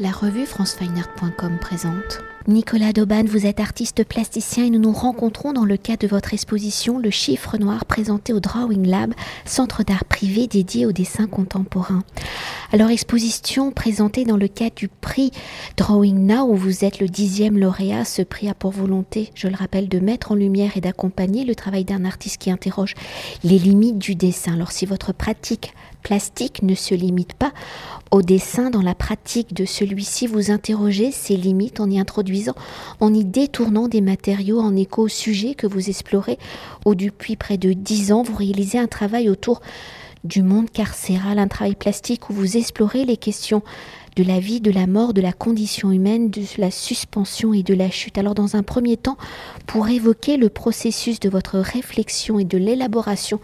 La revue francefineart.com présente. Nicolas Dauban, vous êtes artiste plasticien et nous nous rencontrons dans le cadre de votre exposition Le Chiffre Noir présenté au Drawing Lab, centre d'art privé dédié au dessin contemporain. Alors exposition présentée dans le cadre du prix Drawing Now où vous êtes le dixième lauréat. Ce prix a pour volonté, je le rappelle, de mettre en lumière et d'accompagner le travail d'un artiste qui interroge les limites du dessin. Alors si votre pratique plastique ne se limite pas au dessin dans la pratique de celui-ci, vous interrogez ses limites en y introduisant, en y détournant des matériaux en écho au sujet que vous explorez, ou depuis près de dix ans, vous réalisez un travail autour du monde carcéral, un travail plastique où vous explorez les questions de la vie, de la mort, de la condition humaine, de la suspension et de la chute. Alors dans un premier temps, pour évoquer le processus de votre réflexion et de l'élaboration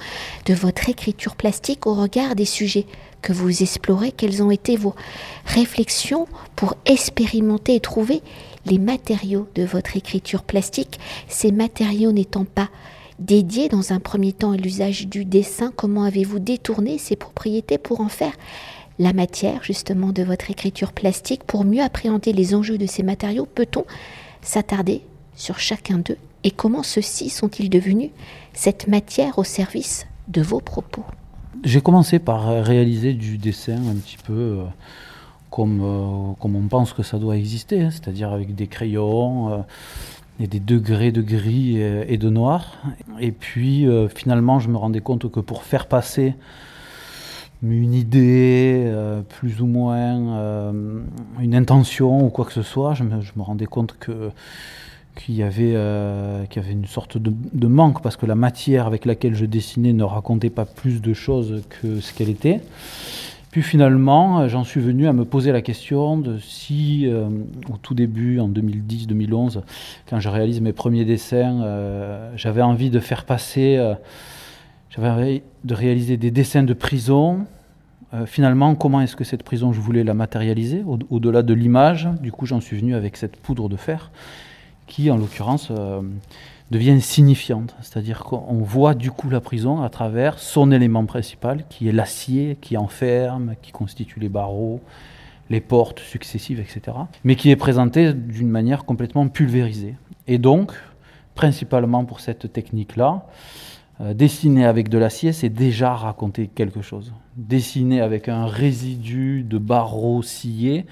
de votre écriture plastique au regard des sujets que vous explorez, quelles ont été vos réflexions pour expérimenter et trouver les matériaux de votre écriture plastique, ces matériaux n'étant pas dédiés dans un premier temps à l'usage du dessin, comment avez-vous détourné ces propriétés pour en faire la matière justement de votre écriture plastique. Pour mieux appréhender les enjeux de ces matériaux Peut-on s'attarder sur chacun d'eux? Et comment ceux-ci sont-ils devenus cette matière au service de vos propos? J'ai commencé par réaliser du dessin un petit peu euh, comme, euh, comme on pense que ça doit exister, hein, c'est-à-dire avec des crayons euh, et des degrés de gris et, de noir. Et puis finalement, je me rendais compte que pour faire passer une idée, euh, plus ou moins euh, une intention ou quoi que ce soit, je me, rendais compte que qu'il y, avait, euh, y avait une sorte de, manque parce que la matière avec laquelle je dessinais ne racontait pas plus de choses que ce qu'elle était. Puis finalement, j'en suis venu à me poser la question de si, au tout début, en 2010-2011, quand je réalise mes premiers dessins, j'avais envie de faire passer j'avais envie de réaliser des dessins de prison. Euh, finalement, comment est-ce que cette prison, je voulais la matérialiser au-delà de l'image? Du coup, j'en suis venu avec cette poudre de fer qui, en l'occurrence, euh, devient signifiante. C'est-à-dire qu'on voit du coup la prison à travers son élément principal, qui est l'acier qui enferme, qui constitue les barreaux, les portes successives, etc. Mais qui est présenté d'une manière complètement pulvérisée. Et donc, principalement pour cette technique-là, dessiner avec de l'acier, c'est déjà raconter quelque chose. Dessiner avec un résidu de barreaux sciés,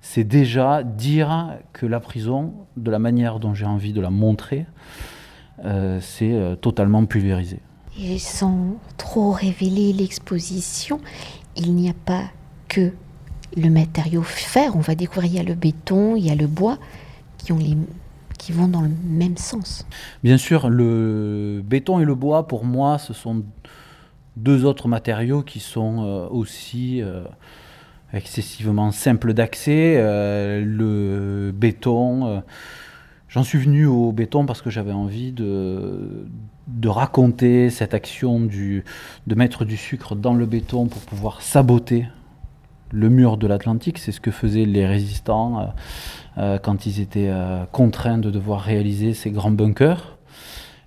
c'est déjà dire que la prison, de la manière dont j'ai envie de la montrer, euh, c'est euh, totalement pulvérisé. Et sans trop révéler l'exposition, il n'y a pas que le matériau fer, on va découvrir, il y a le béton, il y a le bois, qui ont les qui vont dans le même sens. Bien sûr, le béton et le bois, pour moi, ce sont deux autres matériaux qui sont euh, aussi euh, excessivement simples d'accès. Euh, le béton, j'en suis venu au béton parce que j'avais envie de, raconter cette action de mettre du sucre dans le béton pour pouvoir saboter le mur de l'Atlantique. C'est ce que faisaient les résistants euh, quand ils étaient euh, contraints de devoir réaliser ces grands bunkers.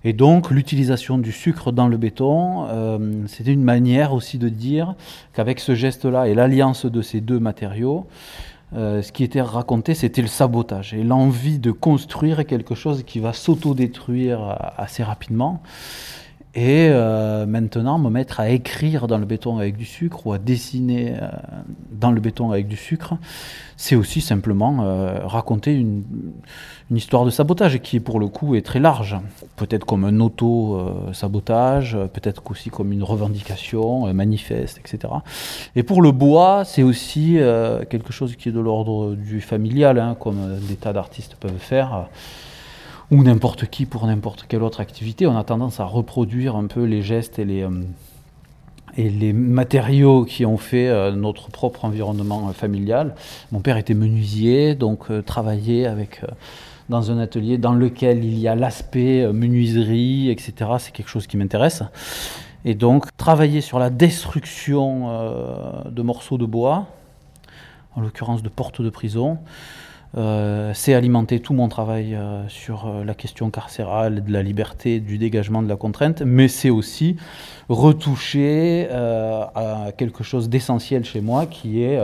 Et donc l'utilisation du sucre dans le béton, euh, c'était une manière aussi de dire qu'avec ce geste-là et l'alliance de ces deux matériaux, ce qui était raconté, c'était le sabotage et l'envie de construire quelque chose qui va s'auto-détruire assez rapidement et euh, maintenant me mettre à écrire dans le béton avec du sucre ou à dessiner euh, dans le béton avec du sucre, c'est aussi simplement euh, raconter une, histoire de sabotage qui pour le coup est très large. Peut-être comme un auto-sabotage, peut-être aussi comme une revendication, un manifeste, etc. Et pour le bois, c'est aussi quelque chose qui est de l'ordre du familial, hein, comme des tas d'artistes peuvent faire ou n'importe qui pour n'importe quelle autre activité, on a tendance à reproduire un peu les gestes et les, euh, et les matériaux qui ont fait euh, notre propre environnement euh, familial. Mon père était menuisier, donc travailler avec dans un atelier dans lequel il y a l'aspect menuiserie, etc., c'est quelque chose qui m'intéresse. Et donc travailler sur la destruction de morceaux de bois, en l'occurrence de portes de prison, euh, c'est alimenter tout mon travail euh, sur euh, la question carcérale, de la liberté, du dégagement de la contrainte, mais c'est aussi retoucher à quelque chose d'essentiel chez moi qui est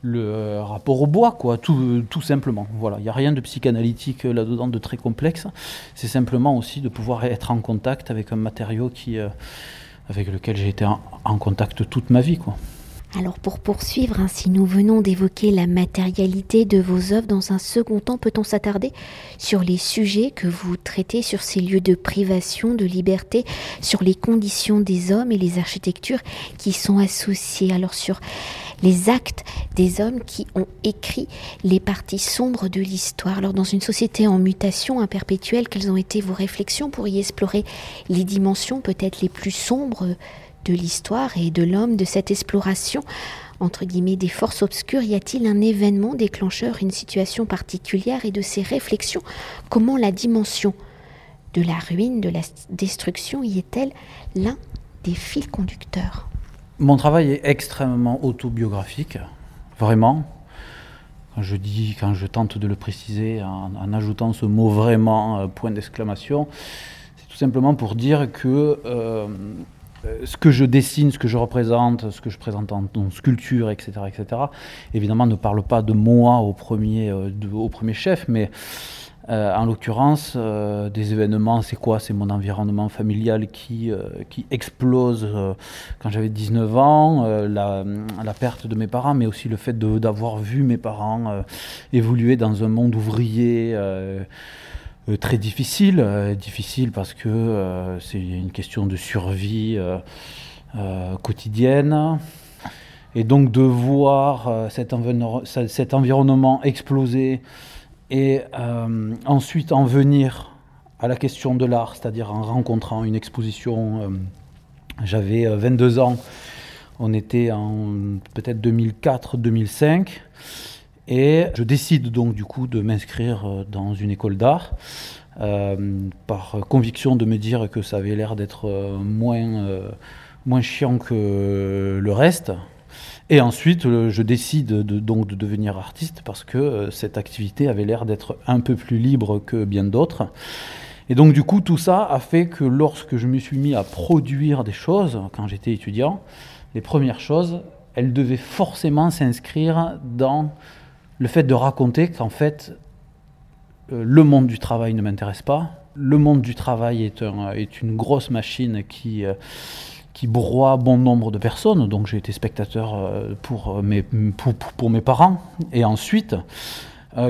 le rapport au bois, quoi, tout, simplement. Voilà, il n'y a rien de psychanalytique là-dedans, de très complexe. C'est simplement aussi de pouvoir être en contact avec un matériau qui, avec lequel j'ai été en, en, contact toute ma vie, quoi. Alors pour poursuivre, hein, si nous venons d'évoquer la matérialité de vos œuvres, dans un second temps, peut-on s'attarder sur les sujets que vous traitez sur ces lieux de privation, de liberté, sur les conditions des hommes et les architectures qui sont associées, alors sur les actes des hommes qui ont écrit les parties sombres de l'histoire. Alors dans une société en mutation imperpétuelle, perpétuelle, quelles ont été vos réflexions pour y explorer les dimensions peut-être les plus sombres de l'histoire et de l'homme, de cette exploration. Entre guillemets des forces obscures, y a-t-il un événement déclencheur, une situation particulière et de ces réflexions, comment la dimension de la ruine, de la destruction y est-elle l'un des fils conducteurs? Mon travail est extrêmement autobiographique, vraiment. Quand je dis, quand je tente de le préciser en, ajoutant ce mot vraiment, euh, point d'exclamation, c'est tout simplement pour dire que euh, ce que je dessine, ce que je représente, ce que je présente en, sculpture, etc., etc., évidemment ne parle pas de moi au premier, euh, au premier chef, mais euh, en l'occurrence, des événements, c'est quoi? C'est mon environnement familial qui, qui explose quand j'avais 19 ans, la, la, perte de mes parents, mais aussi le fait d'avoir vu mes parents évoluer dans un monde ouvrier euh, très difficile, euh, difficile parce que euh, c'est une question de survie quotidienne. Et donc de voir cet, cet, environnement exploser et ensuite en venir à la question de l'art, c'est-à-dire en rencontrant une exposition. J'avais 22 ans, on était en peut-être 2004-2005. Et je décide donc du coup de m'inscrire euh, dans une école d'art. Euh, par conviction de me dire que ça avait l'air d'être euh, moins, moins chiant que le reste. Et ensuite, je décide de, donc de devenir artiste parce que cette activité avait l'air d'être un peu plus libre que bien d'autres. Et donc du coup, tout ça a fait que lorsque je me suis mis à produire des choses, quand j'étais étudiant, les premières choses, elles devaient forcément s'inscrire dans le fait de raconter qu'en fait, euh, le monde du travail ne m'intéresse pas. Le monde du travail est, une grosse machine qui, euh, qui broie bon nombre de personnes. Donc j'ai été spectateur euh, pour, mes parents. Et ensuite,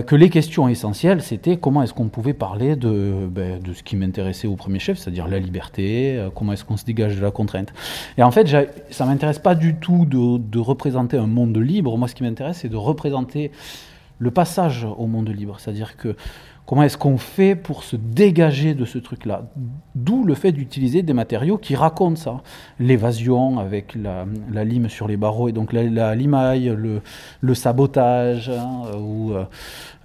que les questions essentielles, c'était comment est-ce qu'on pouvait parler de, ben, de ce qui m'intéressait au premier chef, c'est-à-dire la liberté, comment est-ce qu'on se dégage de la contrainte. Et en fait, ça ne m'intéresse pas du tout de, de, représenter un monde libre. Moi, ce qui m'intéresse, c'est de représenter le passage au monde libre. C'est-à-dire que comment est-ce qu'on fait pour se dégager de ce truc-là? D'où le fait d'utiliser des matériaux qui racontent ça. L'évasion avec la, lime sur les barreaux et donc la, limaille, le, sabotage hein, ou euh,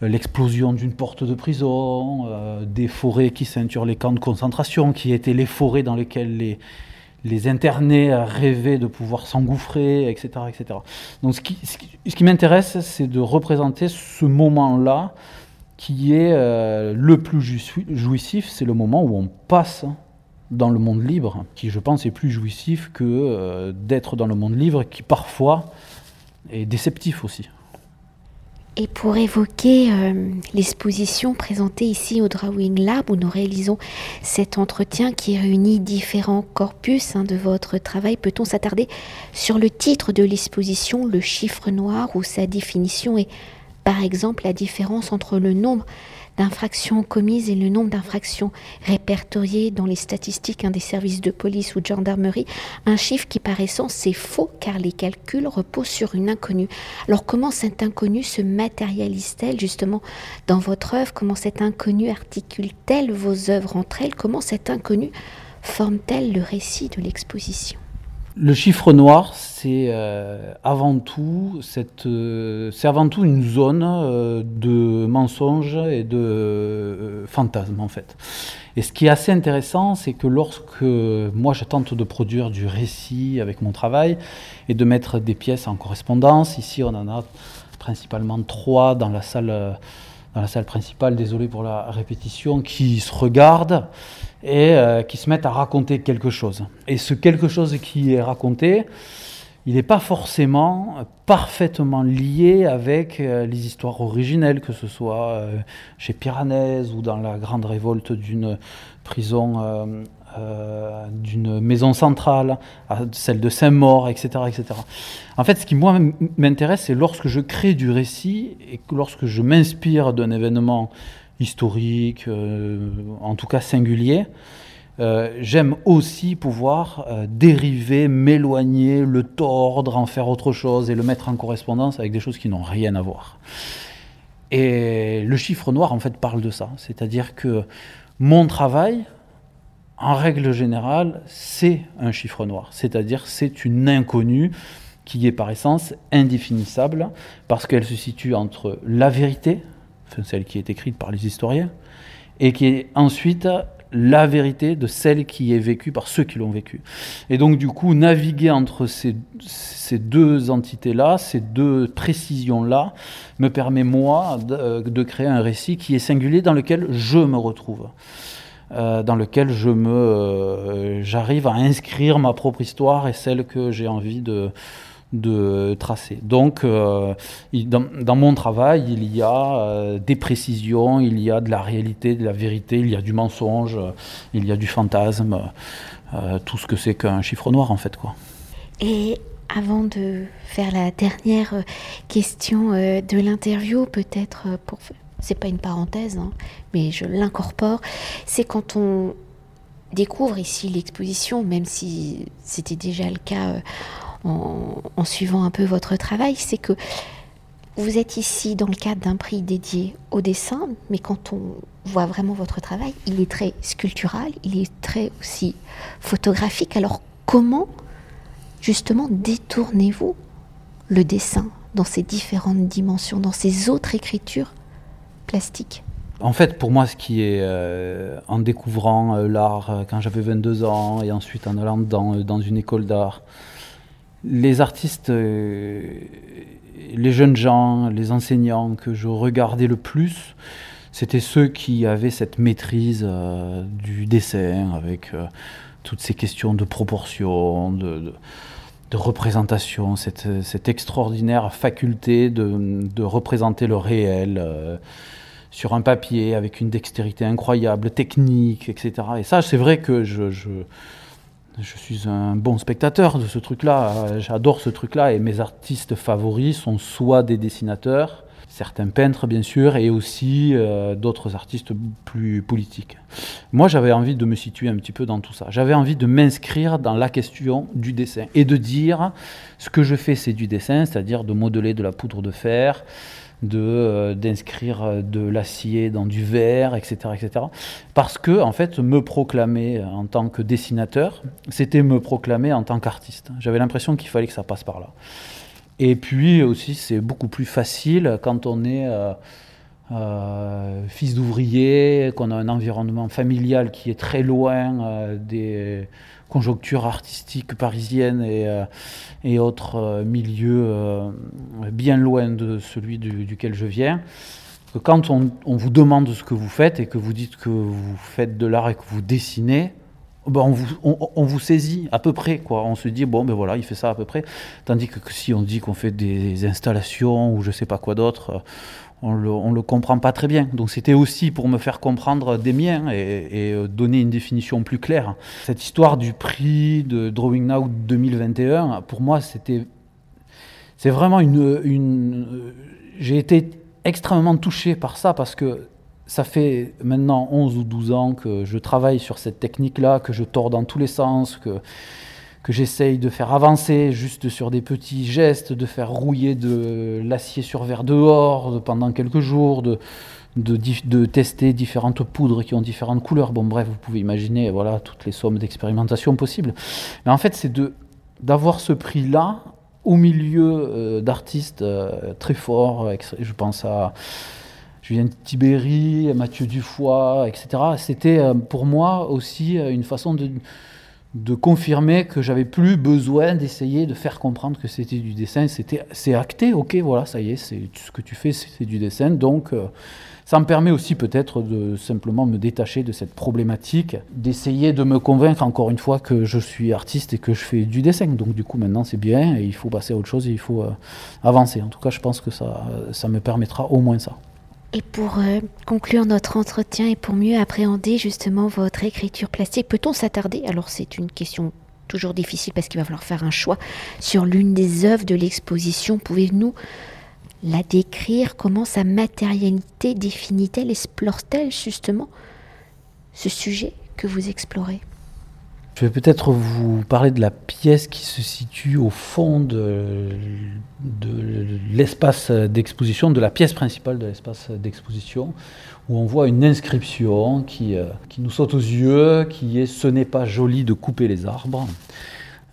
l'explosion d'une porte de prison, euh, des forêts qui ceinturent les camps de concentration, qui étaient les forêts dans lesquelles les, internés rêvaient de pouvoir s'engouffrer, etc., etc. Donc ce qui, m'intéresse, c'est de représenter ce moment-là qui est euh, le plus jouissif, c'est le moment où on passe dans le monde libre, qui je pense est plus jouissif que euh, d'être dans le monde libre, qui parfois est déceptif aussi. Et pour évoquer euh, l'exposition présentée ici au Drawing Lab, où nous réalisons cet entretien qui réunit différents corpus hein, de votre travail, peut-on s'attarder sur le titre de l'exposition, le chiffre noir, ou sa définition et par exemple la différence entre le nombre d'infractions commises et le nombre d'infractions répertoriées dans les statistiques des services de police ou de gendarmerie, un chiffre qui par essence est faux car les calculs reposent sur une inconnue. Alors comment cette inconnue se matérialise-t-elle justement dans votre œuvre? Comment cette inconnue articule-t-elle vos œuvres entre elles? Comment cette inconnue forme-t-elle le récit de l'exposition? Le chiffre noir, c'est euh, avant tout euh, c'est avant tout une zone euh, de mensonges et de fantasmes en fait. Et ce qui est assez intéressant, c'est que lorsque moi je tente de produire du récit avec mon travail et de mettre des pièces en correspondance, ici on en a principalement trois dans la salle dans la salle principale, désolé pour la répétition, qui se regardent et euh, qui se mettent à raconter quelque chose. Et ce quelque chose qui est raconté, il n'est pas forcément parfaitement lié avec euh, les histoires originelles, que ce soit euh, chez Piranèse ou dans la grande révolte d'une prison, d'une maison centrale, celle de Saint-Maur, etc., etc. En fait, ce qui moi m'intéresse, c'est lorsque je crée du récit et lorsque je m'inspire d'un événement historique, en tout cas singulier, euh, j'aime aussi pouvoir euh, dériver, m'éloigner, le tordre, en faire autre chose et le mettre en correspondance avec des choses qui n'ont rien à voir. Et le chiffre noir, en fait, parle de ça. C'est-à-dire que mon travail, en règle générale, c'est un chiffre noir. C'est-à-dire c'est une inconnue qui est par essence indéfinissable parce qu'elle se situe entre la vérité, celle qui est écrite par les historiens, et qui est ensuite la vérité de celle qui est vécue par ceux qui l'ont vécue. Et donc du coup, naviguer entre ces, deux entités-là, ces deux précisions-là, me permet moi de, créer un récit qui est singulier dans lequel je me retrouve. Euh, dans lequel je me, euh, j'arrive à inscrire ma propre histoire et celle que j'ai envie de, de tracer. Donc, euh, dans, mon travail, il y a euh, des précisions, il y a de la réalité, de la vérité, il y a du mensonge, il y a du fantasme, euh, tout ce que c'est qu'un chiffre noir en fait. Quoi. Et avant de faire la dernière question de l'interview, peut-être pour... C'est pas une parenthèse, hein, mais je l'incorpore. C'est quand on découvre ici l'exposition, même si c'était déjà le cas en, suivant un peu votre travail, c'est que vous êtes ici dans le cadre d'un prix dédié au dessin, mais quand on voit vraiment votre travail, il est très sculptural, il est très aussi photographique. Alors comment justement détournez-vous le dessin dans ces différentes dimensions, dans ces autres écritures plastiques? En fait, pour moi, ce qui est, euh, en découvrant euh, l'art euh, quand j'avais 22 ans et ensuite en allant dans une école d'art, les artistes, euh, les jeunes gens, les enseignants que je regardais le plus, c'était ceux qui avaient cette maîtrise euh, du dessin avec euh, toutes ces questions de proportion, de, représentation, cette, extraordinaire faculté de, représenter le réel sur un papier avec une dextérité incroyable, technique, etc. Et ça, c'est vrai que je je suis un bon spectateur de ce truc-là. J'adore ce truc-là et mes artistes favoris sont soit des dessinateurs, certains peintres bien sûr, et aussi euh, d'autres artistes plus politiques. Moi, j'avais envie de me situer un petit peu dans tout ça. J'avais envie de m'inscrire dans la question du dessin et de dire ce que je fais, c'est du dessin, c'est-à-dire de modeler de la poudre de fer, de euh, d'inscrire euh, de l'acier dans du verre, etc., etc. Parce que en fait, me proclamer en tant que dessinateur, c'était me proclamer en tant qu'artiste. J'avais l'impression qu'il fallait que ça passe par là. Et puis aussi, c'est beaucoup plus facile quand on est euh, fils d'ouvrier, qu'on a un environnement familial qui est très loin des conjoncture artistique parisienne et, euh, autres euh, milieux euh, bien loin de celui duquel je viens. quand on, vous demande ce que vous faites et que vous dites que vous faites de l'art et que vous dessinez, ben on, vous, saisit à peu près. Quoi. On se dit, bon, ben voilà, il fait ça à peu près. Tandis que, si on dit qu'on fait des installations ou je sais pas quoi d'autre, on le, le comprend pas très bien. Donc c'était aussi pour me faire comprendre des miens et, euh, donner une définition plus claire. Cette histoire du prix de Drawing Now 2021, pour moi, c'était, c'est vraiment une, une j'ai été extrêmement touché par ça parce que ça fait maintenant 11 ou 12 ans que je travaille sur cette technique-là, que je tords dans tous les sens, que que j'essaye de faire avancer juste sur des petits gestes, de faire rouiller de l'acier sur verre dehors pendant quelques jours, de, de, tester différentes poudres qui ont différentes couleurs. Bon, bref, vous pouvez imaginer voilà, toutes les sommes d'expérimentation possibles. Mais en fait, c'est d'avoir ce prix-là au milieu euh, d'artistes euh, très forts. Je pense à Julien Tibéry, Mathieu Dufoy, etc. C'était euh, pour moi aussi une façon de confirmer que j'avais plus besoin d'essayer de faire comprendre que c'était du dessin. C'était, c'est acté, ok, voilà, ça y est, c'est ce que tu fais, c'est du dessin. Donc, euh, ça me permet aussi peut-être de simplement me détacher de cette problématique, d'essayer de me convaincre encore une fois que je suis artiste et que je fais du dessin. Donc, du coup, maintenant, c'est bien et il faut passer à autre chose et il faut euh, avancer. En tout cas, je pense que ça, ça me permettra au moins ça. Et pour euh, conclure notre entretien et pour mieux appréhender justement votre écriture plastique, peut-on s'attarder, alors c'est une question toujours difficile parce qu'il va falloir faire un choix, sur l'une des œuvres de l'exposition, pouvez-vous la décrire? Comment sa matérialité définit-elle, explore-t-elle justement ce sujet que vous explorez? Je vais peut-être vous parler de la pièce qui se situe au fond de, l'espace d'exposition, de la pièce principale de l'espace d'exposition, où on voit une inscription qui, euh, qui, nous saute aux yeux, qui est ⁇ Ce n'est pas joli de couper les arbres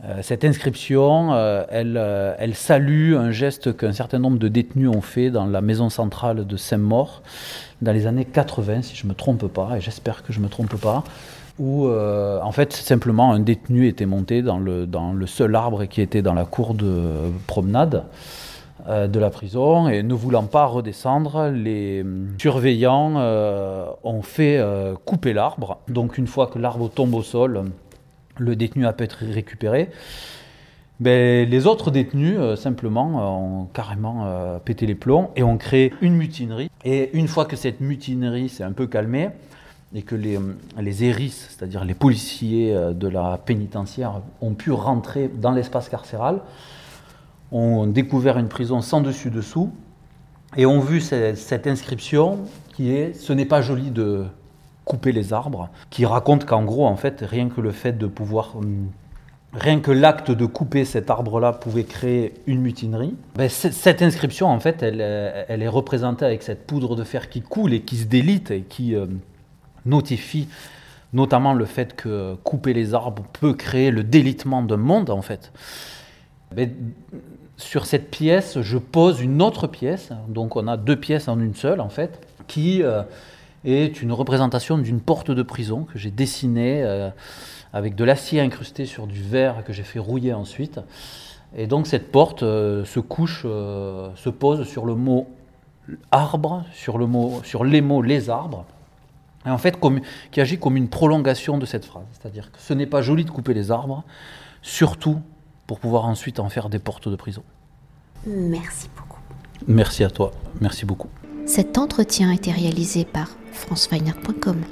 euh, cette inscription, euh, elle, elle, salue un geste qu'un certain nombre de détenus ont fait dans la maison centrale de Saint-Maur dans les années 80, si je ne me trompe pas, et j'espère que je ne me trompe pas où euh, en fait simplement un détenu était monté dans le, seul arbre qui était dans la cour de promenade euh, de la prison et ne voulant pas redescendre, les surveillants euh, ont fait couper l'arbre. Donc une fois que l'arbre tombe au sol, le détenu a pu être récupéré. Ben, les autres détenus, simplement, ont carrément pété les plombs et ont créé une mutinerie. Et une fois que cette mutinerie s'est un peu calmée, et que les, les hérisses, c'est-à-dire les policiers euh, de la pénitentiaire, ont pu rentrer dans l'espace carcéral, ont découvert une prison sans dessus-dessous, et ont vu cette, inscription qui est « Ce n'est pas joli de couper les arbres », qui raconte qu'en gros, en fait, rien que le fait de pouvoir... Hum, rien que l'acte de couper cet arbre-là pouvait créer une mutinerie. Ben, cette inscription, en fait, elle, elle, est représentée avec cette poudre de fer qui coule et qui se délite et qui, euh, notifie notamment le fait que couper les arbres peut créer le délitement d'un monde, en fait. Sur cette pièce, je pose une autre pièce, donc on a deux pièces en une seule, en fait, qui euh, est une représentation d'une porte de prison que j'ai dessinée euh, avec de l'acier incrusté sur du verre que j'ai fait rouiller ensuite. Et donc cette porte euh, se couche, se pose sur le mot arbre, sur, le mot, sur les mots les arbres, en fait qui agit comme une prolongation de cette phrase. C'est-à-dire que ce n'est pas joli de couper les arbres, surtout pour pouvoir ensuite en faire des portes de prison. Merci beaucoup. Merci à toi, merci beaucoup. Cet entretien a été réalisé par franceweiner.com.